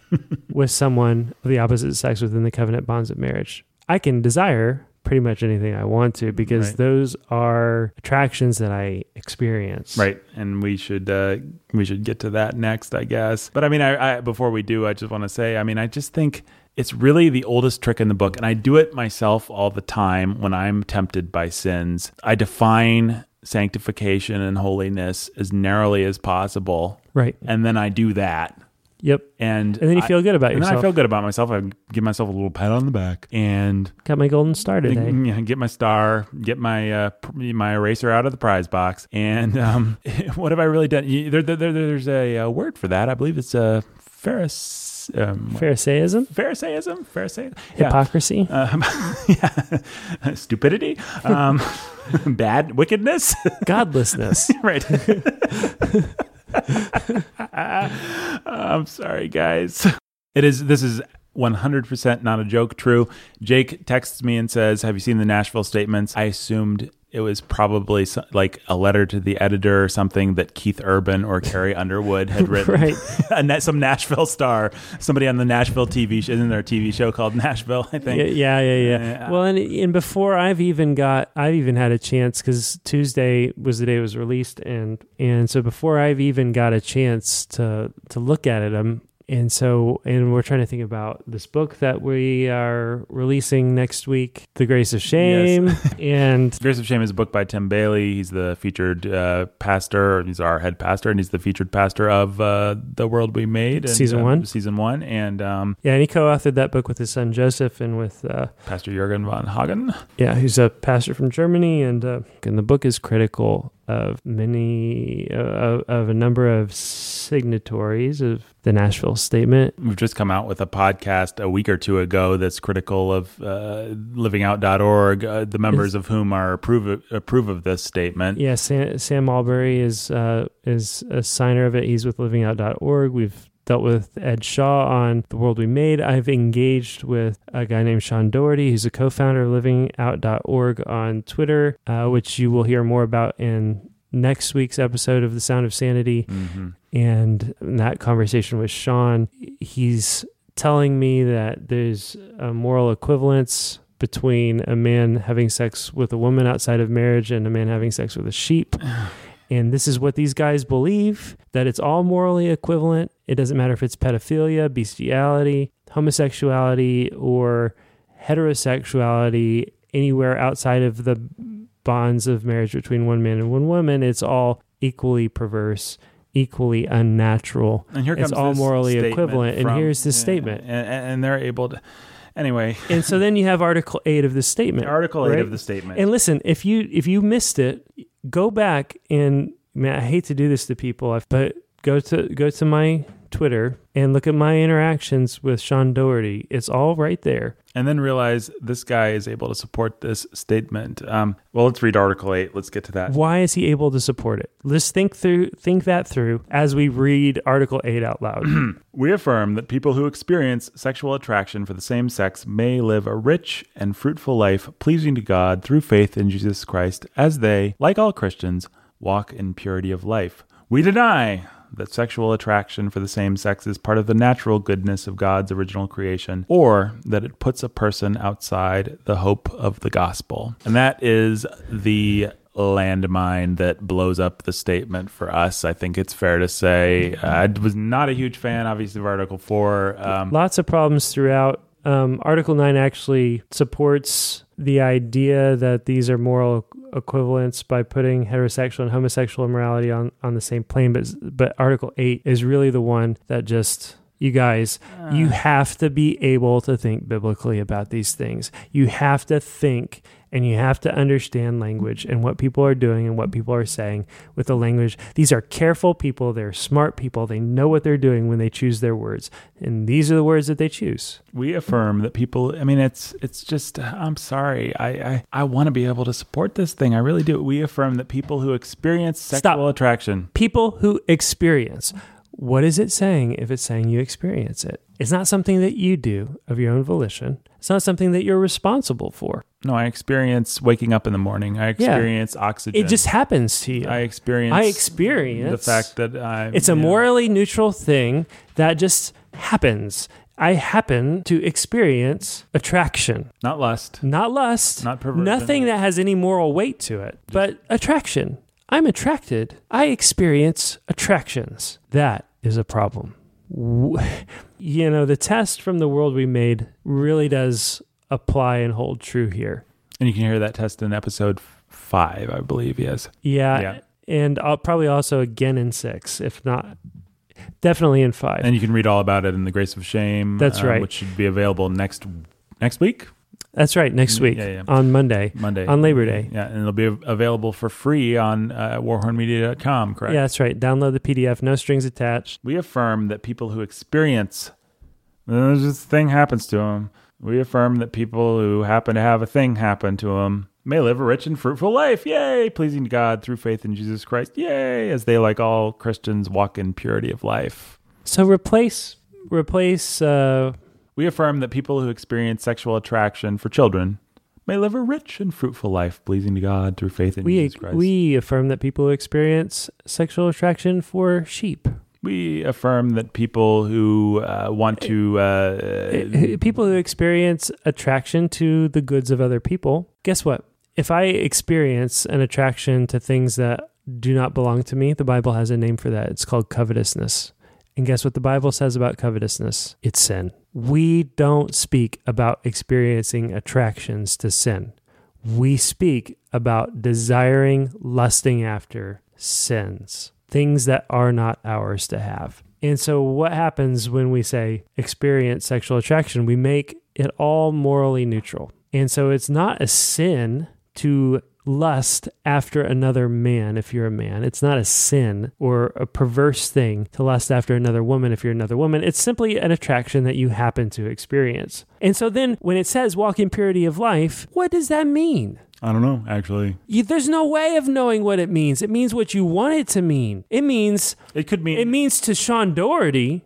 [SPEAKER 2] with someone of the opposite sex within the covenant bonds of marriage. I can desire pretty much anything I want to because
[SPEAKER 1] Right.
[SPEAKER 2] those are attractions that I experience.
[SPEAKER 1] Right, and we should uh, we should get to that next, I guess. But I mean, I, I before we do, I just want to say, I mean, I just think it's really the oldest trick in the book, and I do it myself all the time when I'm tempted by sins. I define sanctification and holiness as narrowly as possible,
[SPEAKER 2] Right.
[SPEAKER 1] and then I do that.
[SPEAKER 2] Yep.
[SPEAKER 1] And,
[SPEAKER 2] And then you
[SPEAKER 1] I-
[SPEAKER 2] feel good about
[SPEAKER 1] and
[SPEAKER 2] yourself.
[SPEAKER 1] I feel good about myself. I give myself a little pat on the back, and
[SPEAKER 2] Got my golden star today.
[SPEAKER 1] yeah, get my star, get my uh, my eraser out of the prize box, and um, what have I really done? There, there, there- there's a, uh word for that. I believe it's a Pharis, um,
[SPEAKER 2] Pharisaism,
[SPEAKER 1] Pharisaism, Pharisee, yeah,
[SPEAKER 2] hypocrisy.
[SPEAKER 1] um, yeah, stupidity, um, bad wickedness,
[SPEAKER 2] godlessness.
[SPEAKER 1] right? I'm sorry, guys. It is. This is 100% not a joke. True. Jake texts me and says, "Have you seen the Nashville statements?" I assumed it was probably so- like a letter to the editor or something that Keith Urban or Carrie Underwood had written.
[SPEAKER 2] Right.
[SPEAKER 1] a, some Nashville star, somebody on the Nashville TV show, in their TV show called Nashville, I think.
[SPEAKER 2] Yeah, yeah, yeah, yeah.
[SPEAKER 1] Yeah.
[SPEAKER 2] Well, and and before I've even got, I've even had a chance because Tuesday was the day it was released, and and so before I've even got a chance to to look at it, I'm and so and we're trying to think about this book that we are releasing next week, The Grace of Shame, Yes. and
[SPEAKER 1] Grace of Shame is a book by Tim Bayly. He's the featured uh, pastor, he's our head pastor, and he's the featured pastor of uh, The World We Made. and,
[SPEAKER 2] Season
[SPEAKER 1] uh,
[SPEAKER 2] one.
[SPEAKER 1] Season one. And um,
[SPEAKER 2] yeah, and he co-authored that book with his son Joseph and with uh,
[SPEAKER 1] Pastor Jürgen von Hagen.
[SPEAKER 2] Yeah, who's a pastor from Germany, and uh, and the book is critical of many uh, of, of a number of signatories of the Nashville Statement.
[SPEAKER 1] We've just come out with a podcast a week or two ago that's critical of uh, livingout.org, uh, the members of whom are approve, approve of this statement.
[SPEAKER 2] Yeah, Sam, Sam Allberry is uh, is a signer of it. He's with LivingOut.org. We've dealt with Ed Shaw on The World We Made. I've engaged with a guy named Sean Doherty, who's a co-founder of LivingOut.org on Twitter, uh, which you will hear more about in next week's episode of The Sound of Sanity.
[SPEAKER 1] hmm
[SPEAKER 2] and in that conversation with Sean, he's telling me that there's a moral equivalence between a man having sex with a woman outside of marriage and a man having sex with a sheep. And this is what these guys believe that it's all morally equivalent. It doesn't matter if it's pedophilia, bestiality, homosexuality, or heterosexuality anywhere outside of the bonds of marriage between one man and one woman. It's all equally perverse, equally unnatural.
[SPEAKER 1] And here comes
[SPEAKER 2] It's
[SPEAKER 1] all
[SPEAKER 2] morally equivalent, and here's this
[SPEAKER 1] yeah,
[SPEAKER 2] statement.
[SPEAKER 1] And, and they're able to. Anyway,
[SPEAKER 2] And so then you have Article 8 of the statement.
[SPEAKER 1] Article 8
[SPEAKER 2] right?
[SPEAKER 1] of the statement.
[SPEAKER 2] And listen, if you if you missed it, go back and man, I hate to do this to people, but go to go to my Twitter and look at my interactions with Sean Doherty. It's all right there.
[SPEAKER 1] and then realize this guy is able to support this statement. Um, well, let's read Article 8. Let's get to that.
[SPEAKER 2] Why is he able to support it? Let's think through think that through as we read Article 8 out loud.
[SPEAKER 1] We affirm that people who experience sexual attraction for the same sex may live a rich and fruitful life pleasing to God through faith in Jesus Christ as they, like all Christians, walk in purity of life. We deny that sexual attraction for the same sex is part of the natural goodness of God's original creation or that it puts a person outside the hope of the gospel. And that is the landmine that blows up the statement for us. I think it's fair to say. I was not a huge fan, obviously, of Article 4. Um,
[SPEAKER 2] Lots of problems throughout. Um, Article 9 actually supports the idea that these are moral equivalents by putting heterosexual and homosexual immorality on, on the same plane. But, but Article 8 is really the one that just, you guys, you ah. have to be able to think biblically about these things. You have to think and you have to understand language and what people are doing and what people are saying with the language. These are careful people, they're smart people, they know what they're doing when they choose their words. And these are the words that they choose.
[SPEAKER 1] We affirm that people. I mean, it's it's just. Uh, I'm sorry. I I, I want to be able to support this thing. I really do. We affirm that people who experience sexual
[SPEAKER 2] Stop.
[SPEAKER 1] attraction.
[SPEAKER 2] People who experience. What is it saying if it's saying you experience it? It's not something that you do of your own volition. It's not something that you're responsible for.
[SPEAKER 1] No, I experience waking up in the morning. I experience oxygen.
[SPEAKER 2] It just happens to you.
[SPEAKER 1] I experience.
[SPEAKER 2] I experience
[SPEAKER 1] the fact that I.
[SPEAKER 2] It's a
[SPEAKER 1] you know,
[SPEAKER 2] morally neutral thing that just happens. I happen to experience attraction,
[SPEAKER 1] not lust.
[SPEAKER 2] not lust,
[SPEAKER 1] Not perversion.
[SPEAKER 2] nothing that has any moral weight to it, but attraction. I'm attracted. I experience attractions. That is a problem. You know, the test from the world we made really does apply and hold true here.
[SPEAKER 1] And you can hear that test in episode five, I believe. Yes.
[SPEAKER 2] Yeah.
[SPEAKER 1] Yeah.
[SPEAKER 2] And I'll probably also again in six, if not definitely in five.
[SPEAKER 1] And you can read all about it in the Grace of Shame.
[SPEAKER 2] That's
[SPEAKER 1] uh,
[SPEAKER 2] right.
[SPEAKER 1] Which should be available next next week,
[SPEAKER 2] That's right. Next week
[SPEAKER 1] Yeah, yeah.
[SPEAKER 2] on Monday,
[SPEAKER 1] Monday.
[SPEAKER 2] on Labor Day.
[SPEAKER 1] Yeah, and it'll be available for free on uh, warhornmedia.com, correct?
[SPEAKER 2] Yeah, that's right. Download the PDF, no strings attached.
[SPEAKER 1] We affirm that people who experience uh, this thing happens to them. We affirm that people who happen to have a thing happen to them may live a rich and fruitful life. Yay! Pleasing to God through faith in Jesus Christ. Yay! As they, like all Christians, walk in purity of life.
[SPEAKER 2] So replace replace uh
[SPEAKER 1] We affirm that people who experience sexual attraction for children may live a rich and fruitful life, pleasing to God through faith in
[SPEAKER 2] we
[SPEAKER 1] Jesus Christ.
[SPEAKER 2] we affirm that people who experience sexual attraction for sheep.
[SPEAKER 1] We affirm that people who uh, want to. Uh,
[SPEAKER 2] people who experience attraction to the goods of other people. Guess what? If I experience an attraction to things that do not belong to me, the Bible has a name for that. It's called covetousness. And guess what the Bible says about covetousness? It's sin. We don't speak about experiencing attractions to sin. We speak about desiring, lusting after sins, things that are not ours to have. And so, what happens when we say experience sexual attraction? We make it all morally neutral. And so, it's not a sin to lust after another man if you're a man. It's not a sin or a perverse thing to lust after another woman if you're another woman. It's simply an attraction that you happen to experience. And so, then when it says walk in purity of life, what does that mean?
[SPEAKER 1] I don't know, actually.
[SPEAKER 2] You, there's no way of knowing what it means. It means what you want it to mean. It means
[SPEAKER 1] It could mean.
[SPEAKER 2] it means to Sean Doherty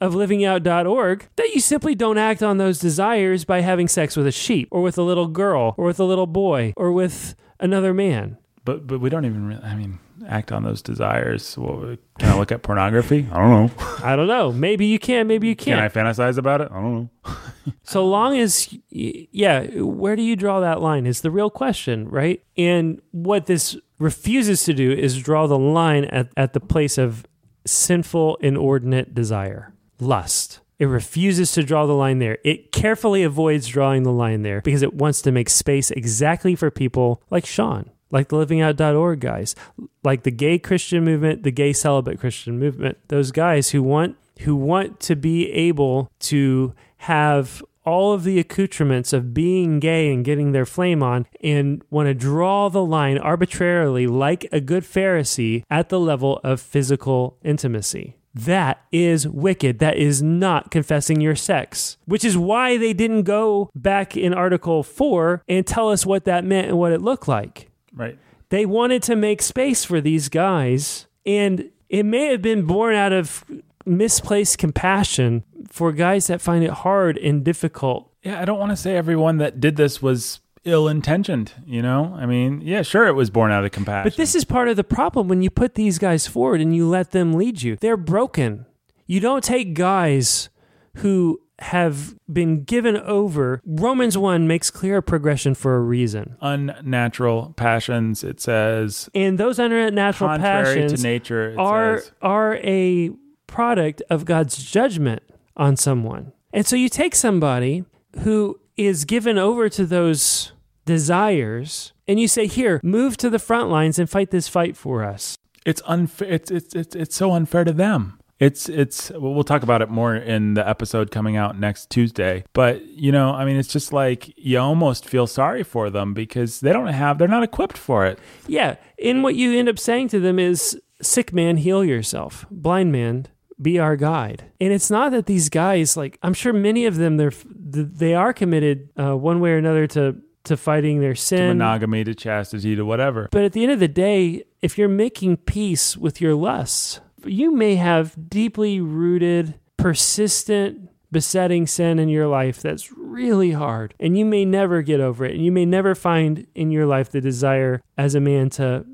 [SPEAKER 2] of livingout.org that you simply don't act on those desires by having sex with a sheep or with a little girl or with a little boy or with another man.
[SPEAKER 1] but but we don't even. Really, I mean, act on those desires. Well, can I look at pornography? I don't know.
[SPEAKER 2] I don't know. Maybe you can, maybe you
[SPEAKER 1] Can I
[SPEAKER 2] can't.
[SPEAKER 1] fantasize about it? I don't know.
[SPEAKER 2] So long as, yeah, where do you draw that line is the real question, right? And what this refuses to do is draw the line at, at the place of sinful, inordinate desire, lust. It refuses to draw the line there. It carefully avoids drawing the line there because it wants to make space exactly for people like Sean, like the livingout.org guys, like the gay Christian movement, the gay celibate Christian movement, those guys who want who want to be able to have all of the accoutrements of being gay and getting their flame on and want to draw the line arbitrarily like a good Pharisee at the level of physical intimacy. That is wicked. That is not confessing your sex, which is why they didn't go back in Article 4 and tell us what that meant and what it looked like.
[SPEAKER 1] Right.
[SPEAKER 2] They wanted to make space for these guys, and it may have been born out of misplaced compassion for guys that find it hard and difficult.
[SPEAKER 1] Yeah, I don't want to say everyone that did this was ill intentioned. You know, I mean, yeah, sure, it was born out of compassion.
[SPEAKER 2] But this is part of the problem when you put these guys forward and you let them lead you. They're broken. You don't take guys who have been given over. Romans 1 makes clear a progression for a reason.
[SPEAKER 1] unnatural passions. It says
[SPEAKER 2] And those unnatural passions
[SPEAKER 1] to nature.
[SPEAKER 2] Are
[SPEAKER 1] says.
[SPEAKER 2] are a product of God's judgment on someone. And so you take somebody who is given over to those desires and you say, "Here, move to the front lines and fight this fight for us."
[SPEAKER 1] It's unfair. It's, it's it's it's so unfair to them. It's it's we'll talk about it more in the episode coming out next Tuesday. But you know, I mean, it's just like you almost feel sorry for them because they don't have they're not equipped for it.
[SPEAKER 2] Yeah. And what you end up saying to them is, sick man, heal yourself. Blind man, be our guide. And it's not that these guys, like, I'm sure many of them, they're, they are committed uh, one way or another to, to fighting their
[SPEAKER 1] To
[SPEAKER 2] sin.
[SPEAKER 1] monogamy, to chastity, to whatever.
[SPEAKER 2] But at the end of the day, if you're making peace with your lusts, you may have deeply rooted, persistent, besetting sin in your life that's really hard. And you may never get over it. And you may never find in your life the desire as a man to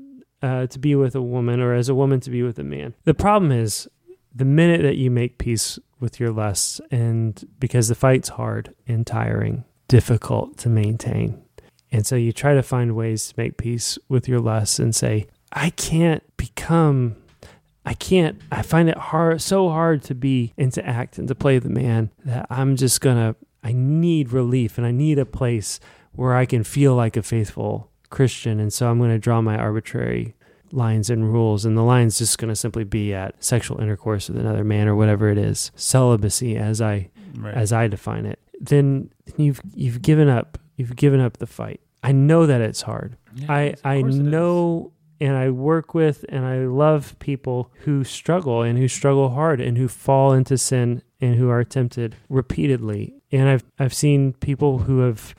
[SPEAKER 2] uh, to be with a woman or as a woman to be with a man. The problem is the minute that you make peace with your lusts and because the fight's hard and tiring, difficult to maintain. And so you try to find ways to make peace with your lusts and say, I can't become I can't I find it hard so hard to be and to act and to play the man that I'm just gonna I need relief and I need a place where I can feel like a faithful Christian and so I'm gonna draw my arbitrary lines and rules and the line's just gonna simply be at sexual intercourse with another man or whatever it is. Celibacy as I
[SPEAKER 1] Right.
[SPEAKER 2] as I define it, then you've you've given up you've given up the fight. I know that it's hard.
[SPEAKER 1] Yeah,
[SPEAKER 2] I I
[SPEAKER 1] course it is.
[SPEAKER 2] know and I work with and I love people who struggle and who struggle hard and who fall into sin and who are tempted repeatedly. And I've I've seen people who have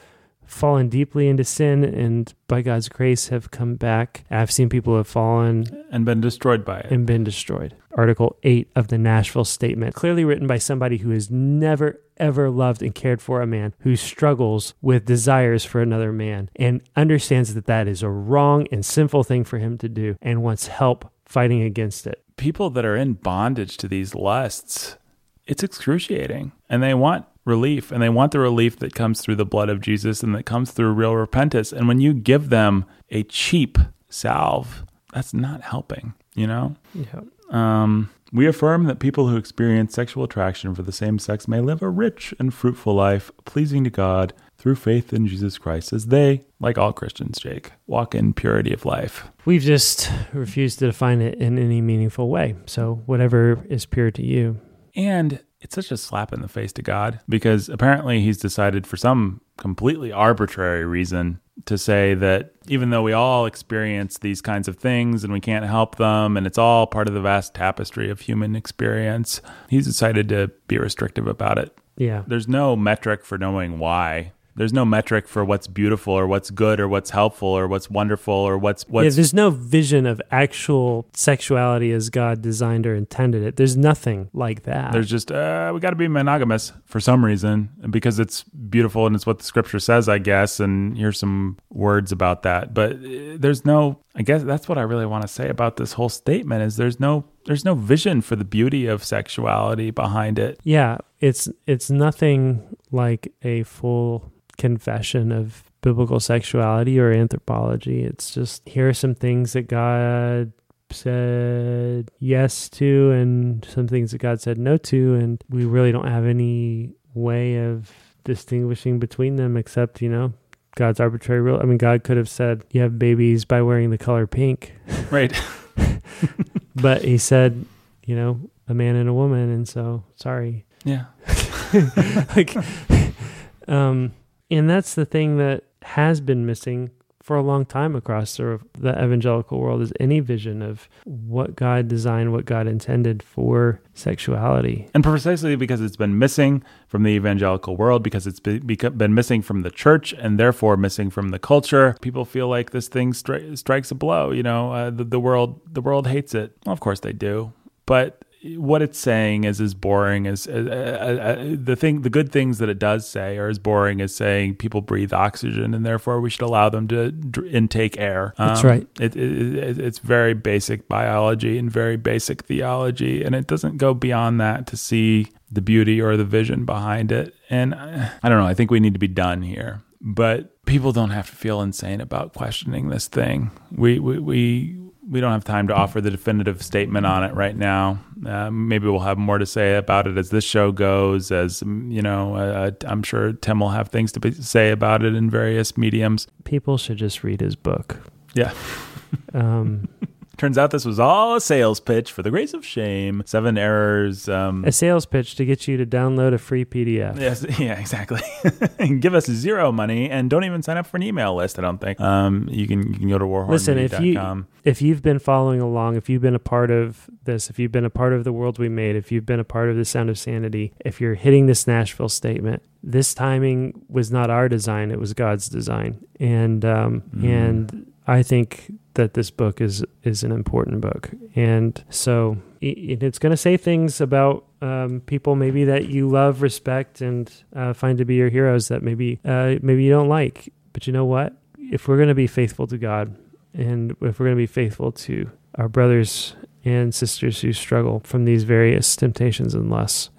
[SPEAKER 2] fallen deeply into sin and by God's grace have come back. I've seen people who have fallen
[SPEAKER 1] and been destroyed by it.
[SPEAKER 2] and been destroyed. Article 8 of the Nashville Statement, clearly written by somebody who has never, ever loved and cared for a man, who struggles with desires for another man, and understands that that is a wrong and sinful thing for him to do, and wants help fighting against it.
[SPEAKER 1] People that are in bondage to these lusts, it's excruciating. And they want relief, and they want the relief that comes through the blood of Jesus and that comes through real repentance. And when you give them a cheap salve, that's not helping, you know?
[SPEAKER 2] Yeah.
[SPEAKER 1] Um, we affirm that people who experience sexual attraction for the same sex may live a rich and fruitful life, pleasing to God through faith in Jesus Christ, as they, like all Christians, Jake, walk in purity of life.
[SPEAKER 2] We've just refused to define it in any meaningful way. So, whatever is pure to you.
[SPEAKER 1] And it's such a slap in the face to God because apparently he's decided for some completely arbitrary reason to say that even though we all experience these kinds of things and we can't help them and it's all part of the vast tapestry of human experience, he's decided to be restrictive about it.
[SPEAKER 2] Yeah.
[SPEAKER 1] There's no metric for knowing why. There's no metric for what's beautiful or what's good or what's helpful or what's wonderful or what's
[SPEAKER 2] yeah,
[SPEAKER 1] what's
[SPEAKER 2] there's no vision of actual sexuality as God designed or intended it. There's nothing like that.
[SPEAKER 1] There's just uh, we got to be monogamous for some reason because it's beautiful and it's what the scripture says, I guess. And here's some words about that. But uh, there's no. I guess that's what I really want to say about this whole statement is there's no there's no vision for the beauty of sexuality behind it.
[SPEAKER 2] Yeah, it's it's nothing like a full confession of biblical sexuality or anthropology. It's just here are some things that God said yes to and some things that God said no to and we really don't have any way of distinguishing between them except, you know, God's arbitrary rule. I mean, God could have said you have babies by wearing the color pink,
[SPEAKER 1] Right.
[SPEAKER 2] but he said, you know, a man and a woman and so sorry.
[SPEAKER 1] yeah.
[SPEAKER 2] like um and that's the thing that has been missing for a long time across the, evangelical world is any vision of what God designed, what God intended for sexuality.
[SPEAKER 1] And precisely because it's been missing from the evangelical world, because it's been missing from the church and therefore missing from the culture, people feel like this thing stri- strikes a blow. You know, uh, the, the world the world hates it. Well, of course they do, but what it's saying is as boring as uh, uh, uh, the thing. The good things that it does say are as boring as saying people breathe oxygen and therefore we should allow them to dr- intake air.
[SPEAKER 2] That's
[SPEAKER 1] Um,
[SPEAKER 2] right.
[SPEAKER 1] It, it, it, it's very basic biology and very basic theology, and it doesn't go beyond that to see the beauty or the vision behind it. And I, I don't know. I think we need to be done here. But people don't have to feel insane about questioning this thing. We we we, we don't have time to offer the definitive statement on it right now. Uh, maybe we'll have more to say about it as this show goes. As you know, uh, I'm sure Tim will have things to be, say about it in various mediums.
[SPEAKER 2] People should just read his book.
[SPEAKER 1] Yeah.
[SPEAKER 2] Um
[SPEAKER 1] Turns out this was all a sales pitch for the grace of shame. Seven errors. Um,
[SPEAKER 2] A sales pitch to get you to download a free PDF.
[SPEAKER 1] Yes, yeah, exactly. and give us zero money and don't even sign up for an email list. I don't think. Um, you can you can go to
[SPEAKER 2] Listen, if you if you've been following along, if you've been a part of this, if you've been a part of the world we made, if you've been a part of the Sound of Sanity, if you're hitting this Nashville statement, this timing was not our design; it was God's design, and um,
[SPEAKER 1] Mm.
[SPEAKER 2] and I think that this book is is an important book, and so it's going to say things about um, people maybe that you love, respect, and uh, find to be your heroes that maybe uh, maybe you don't like, but you know what? If we're going to be faithful to God, and if we're going to be faithful to our brothers and sisters who struggle from these various temptations and lusts,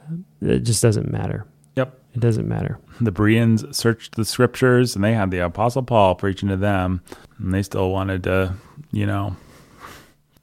[SPEAKER 2] it just doesn't matter. It doesn't matter.
[SPEAKER 1] The Bereans searched the scriptures and they had the Apostle Paul preaching to them, and they still wanted to, you know,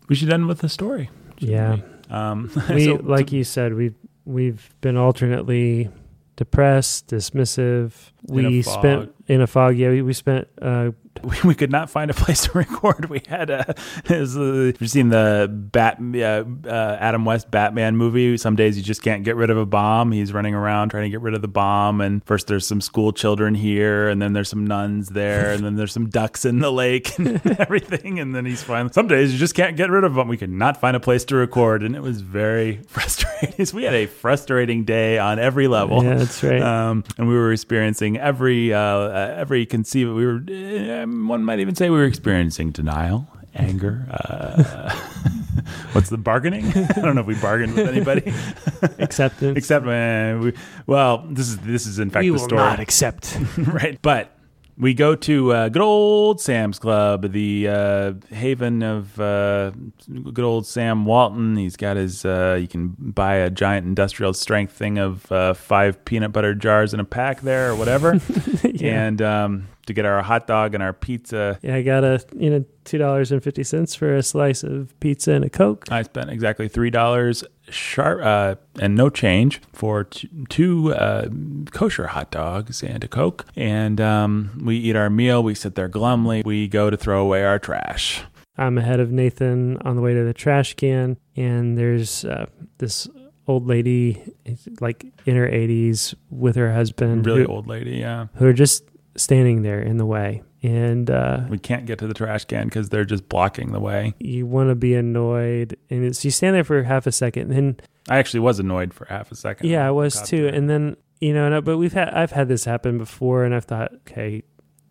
[SPEAKER 1] we should end with the story.
[SPEAKER 2] Yeah.
[SPEAKER 1] we? Um,
[SPEAKER 2] We,
[SPEAKER 1] so-
[SPEAKER 2] like you said, we've we've been alternately depressed, dismissive.
[SPEAKER 1] In
[SPEAKER 2] we
[SPEAKER 1] fog.
[SPEAKER 2] spent in a fog. Yeah, we, we spent uh,
[SPEAKER 1] we, we could not find a place to record. We had a. Uh, you've seen the Bat uh, uh, Adam West Batman movie. Some days you just can't get rid of a bomb. He's running around trying to get rid of the bomb. And first there's some school children here, and then there's some nuns there, and then there's some ducks in the lake and everything. And then he's finally. Some days you just can't get rid of them. We could not find a place to record, and it was very frustrating. we had a frustrating day on every level.
[SPEAKER 2] yeah, that's right.
[SPEAKER 1] Um, and we were experiencing every uh, uh, every conceivable. We were uh, one might even say we were experiencing denial, anger. Uh, what's the bargaining? I don't know if we bargained with anybody,
[SPEAKER 2] Acceptance.
[SPEAKER 1] except uh, we. Well, this is this is in fact
[SPEAKER 2] we
[SPEAKER 1] the
[SPEAKER 2] will
[SPEAKER 1] story,
[SPEAKER 2] not accept.
[SPEAKER 1] right? But. We go to uh, good old Sam's Club, the uh, haven of uh, good old Sam Walton. He's got his. Uh, you can buy a giant industrial strength thing of uh, five peanut butter jars in a pack there, or whatever.
[SPEAKER 2] yeah.
[SPEAKER 1] And um, to get our hot dog and our pizza,
[SPEAKER 2] yeah, I got a you know two dollars and fifty cents for a slice of pizza and a coke.
[SPEAKER 1] I spent exactly three dollars sharp uh, and no change for t- two uh, kosher hot dogs and a coke. And um, we eat our meal. We sit there glumly. We go to throw away our trash.
[SPEAKER 2] I'm ahead of Nathan on the way to the trash can, and there's uh, this old lady, like in her 80s, with her husband,
[SPEAKER 1] Really
[SPEAKER 2] who,
[SPEAKER 1] old lady. Yeah,
[SPEAKER 2] who are just standing there in the way. And uh,
[SPEAKER 1] we can't get to the trash can because they're just blocking the way.
[SPEAKER 2] you want to be annoyed, and it's, you stand there for half a second, and then
[SPEAKER 1] I actually was annoyed for half a second.
[SPEAKER 2] yeah, I was too,
[SPEAKER 1] there.
[SPEAKER 2] and then you know, no, but we've had I've had this happen before, and I've thought, okay.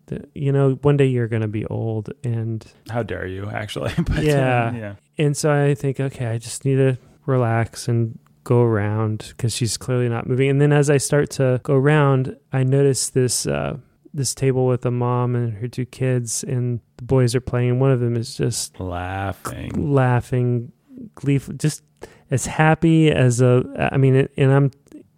[SPEAKER 2] th- You know, one day you're going to be old, and
[SPEAKER 1] How dare you? Actually, but, uh,
[SPEAKER 2] Yeah.
[SPEAKER 1] yeah.
[SPEAKER 2] And so I think, okay, I just need to relax and go around because she's clearly not moving. And then as I start to go around, I notice this uh, this table with a mom and her two kids, and the boys are playing. And one of them is just
[SPEAKER 1] Laughing.
[SPEAKER 2] laughing, gleeful, just as happy as a. I mean, and I'm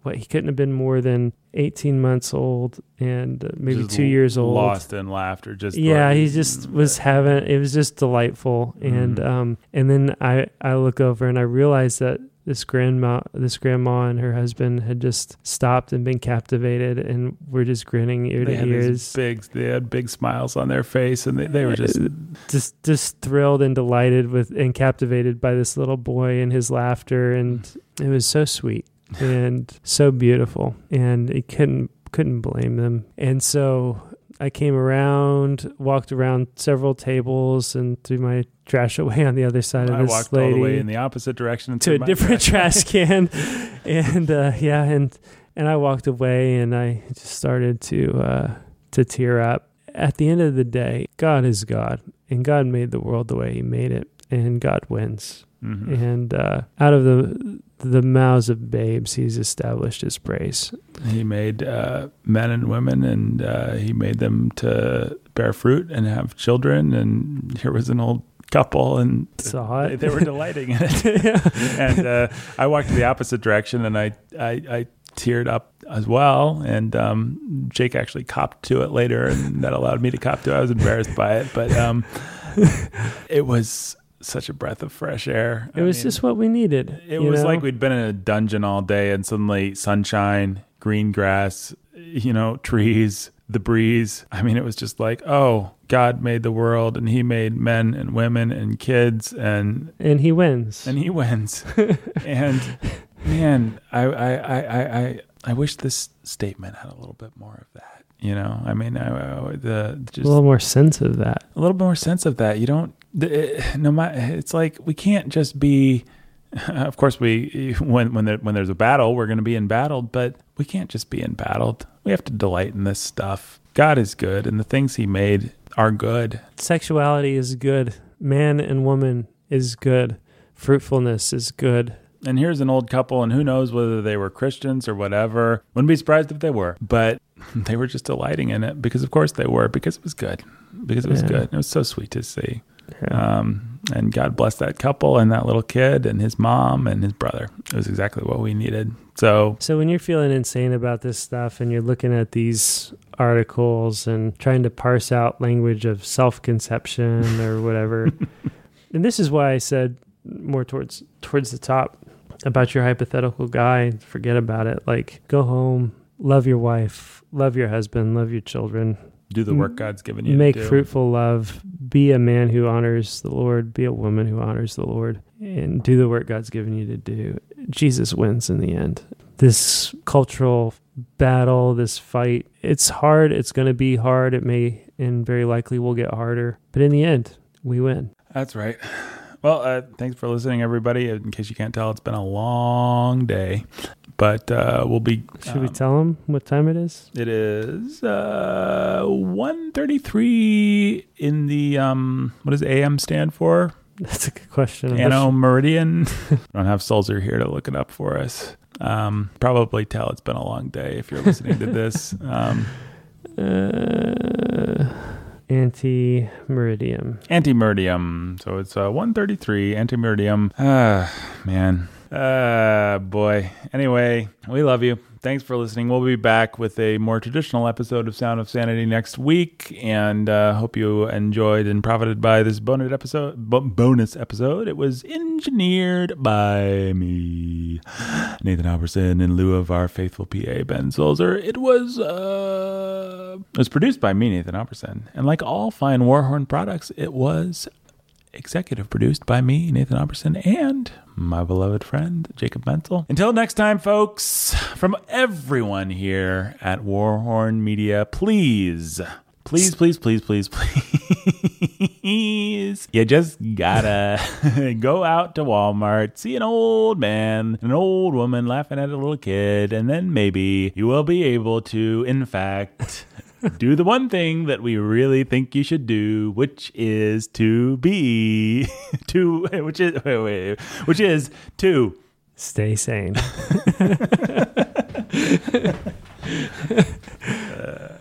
[SPEAKER 2] what he couldn't have been more than 18 months old and uh, maybe
[SPEAKER 1] Just
[SPEAKER 2] two years old
[SPEAKER 1] Lost in laughter. Just
[SPEAKER 2] yeah he just was having it was just delightful and
[SPEAKER 1] Mhm.
[SPEAKER 2] um and then i i look over and i realize that this grandma this grandma and her husband had just stopped and been captivated and were just grinning ear
[SPEAKER 1] They
[SPEAKER 2] to ears
[SPEAKER 1] big. They had big smiles on their face, and they, they were just
[SPEAKER 2] just just thrilled and delighted with and captivated by this little boy and his laughter and mm. it was so sweet and so beautiful and it couldn't couldn't blame them and so I came around, walked around several tables, and threw my trash away on the other side of
[SPEAKER 1] I
[SPEAKER 2] this
[SPEAKER 1] walked
[SPEAKER 2] lady
[SPEAKER 1] all the way in the opposite direction
[SPEAKER 2] to a different trash can, and uh, yeah, and and I walked away, and I just started to uh, to tear up. At the end of the day, God is God, and God made the world the way He made it, and God wins.
[SPEAKER 1] Mhm.
[SPEAKER 2] And uh, out of the the mouths of babes, He's established His praise.
[SPEAKER 1] He made uh, men and women, and uh, he made them to bear fruit and have children. And here was an old couple, and
[SPEAKER 2] Saw
[SPEAKER 1] they,
[SPEAKER 2] it.
[SPEAKER 1] they were delighting in it. and uh, I walked the opposite direction, and I, I, I teared up as well. And um, Jake actually copped to it later, and that allowed me to cop to it. I was embarrassed by it, but um, it was such a breath of fresh air.
[SPEAKER 2] It
[SPEAKER 1] I
[SPEAKER 2] was
[SPEAKER 1] mean,
[SPEAKER 2] just what we needed.
[SPEAKER 1] It was
[SPEAKER 2] know?
[SPEAKER 1] like we'd been in a dungeon all day, and suddenly sunshine, green grass, you know, trees, the breeze. I mean, it was just like, oh, God made the world and he made men and women and kids and
[SPEAKER 2] and he wins.
[SPEAKER 1] and he wins. and man, I, I, I, I, I, I wish this statement had a little bit more of that. You know, I mean, I, I- the just
[SPEAKER 2] a little more sense of that.
[SPEAKER 1] a little more sense of that. You don't. it- eh, No matter. It's like we can't just be. Of course, we when when there, when there's a battle, we're going to be embattled, but we can't just be embattled. We have to delight in this stuff. God is good, and the things He made are good.
[SPEAKER 2] Sexuality is good. Man and woman is good. Fruitfulness is good.
[SPEAKER 1] And here's an old couple, and who knows whether they were Christians or whatever. Wouldn't be surprised if they were, but they were just delighting in it because, of course, they were because it was good, because it was
[SPEAKER 2] Yeah.
[SPEAKER 1] good. It was so sweet to see.
[SPEAKER 2] Yeah.
[SPEAKER 1] Um, and God bless that couple and that little kid and his mom and his brother. It was exactly what we needed. So
[SPEAKER 2] So when you're feeling insane about this stuff and you're looking at these articles and trying to parse out language of self-conception or whatever, and this is why I said more towards towards the top about your hypothetical guy, forget about it. Like go home, love your wife, love your husband, love your children,
[SPEAKER 1] do the work God's given you.
[SPEAKER 2] make
[SPEAKER 1] to do.
[SPEAKER 2] fruitful love, be a man who honors the Lord, be a woman who honors the Lord, and do the work God's given you to do. Jesus wins in the end. This cultural battle, this fight, it's hard. It's going to be hard. It may and very likely will get harder. But in the end, we win.
[SPEAKER 1] That's right. Well, uh, thanks for listening, everybody. In case you can't tell, it's been a long day, but uh, we'll be.
[SPEAKER 2] Should we
[SPEAKER 1] um,
[SPEAKER 2] tell them what time it is?
[SPEAKER 1] It is uh, one thirty-three in the um. What does AM stand for?
[SPEAKER 2] That's a good question.
[SPEAKER 1] Anno Meridian. I don't have Sulzer here to look it up for us. Um, probably tell it's been a long day if you're listening to this. Um,
[SPEAKER 2] Uh, anti meridium.
[SPEAKER 1] antimeridium. So it's uh, 133 antimeridium. Ah, man. Ah, boy. Anyway, we love you. Thanks for listening. We'll be back with a more traditional episode of Sound of Sanity next week, and uh, hope you enjoyed and profited by this bonus episode. Bo- bonus episode. It was engineered by me, Nathan Alberson, in lieu of our faithful PA Ben Sulzer. It was uh, it was produced by me, Nathan Alberson, and like all fine Warhorn products, it was executive produced by me, Nathan Alberson, and my beloved friend, Jacob Mentzel. Until next time, folks, from everyone here at Warhorn Media, please, please, please, please, please, please, you just gotta go out to Walmart, see an old man, an old woman laughing at a little kid, and then maybe you will be able to, in fact, do the one thing that we really think you should do, which is to be to which is wait, wait, which is to
[SPEAKER 2] Stay sane. Uh,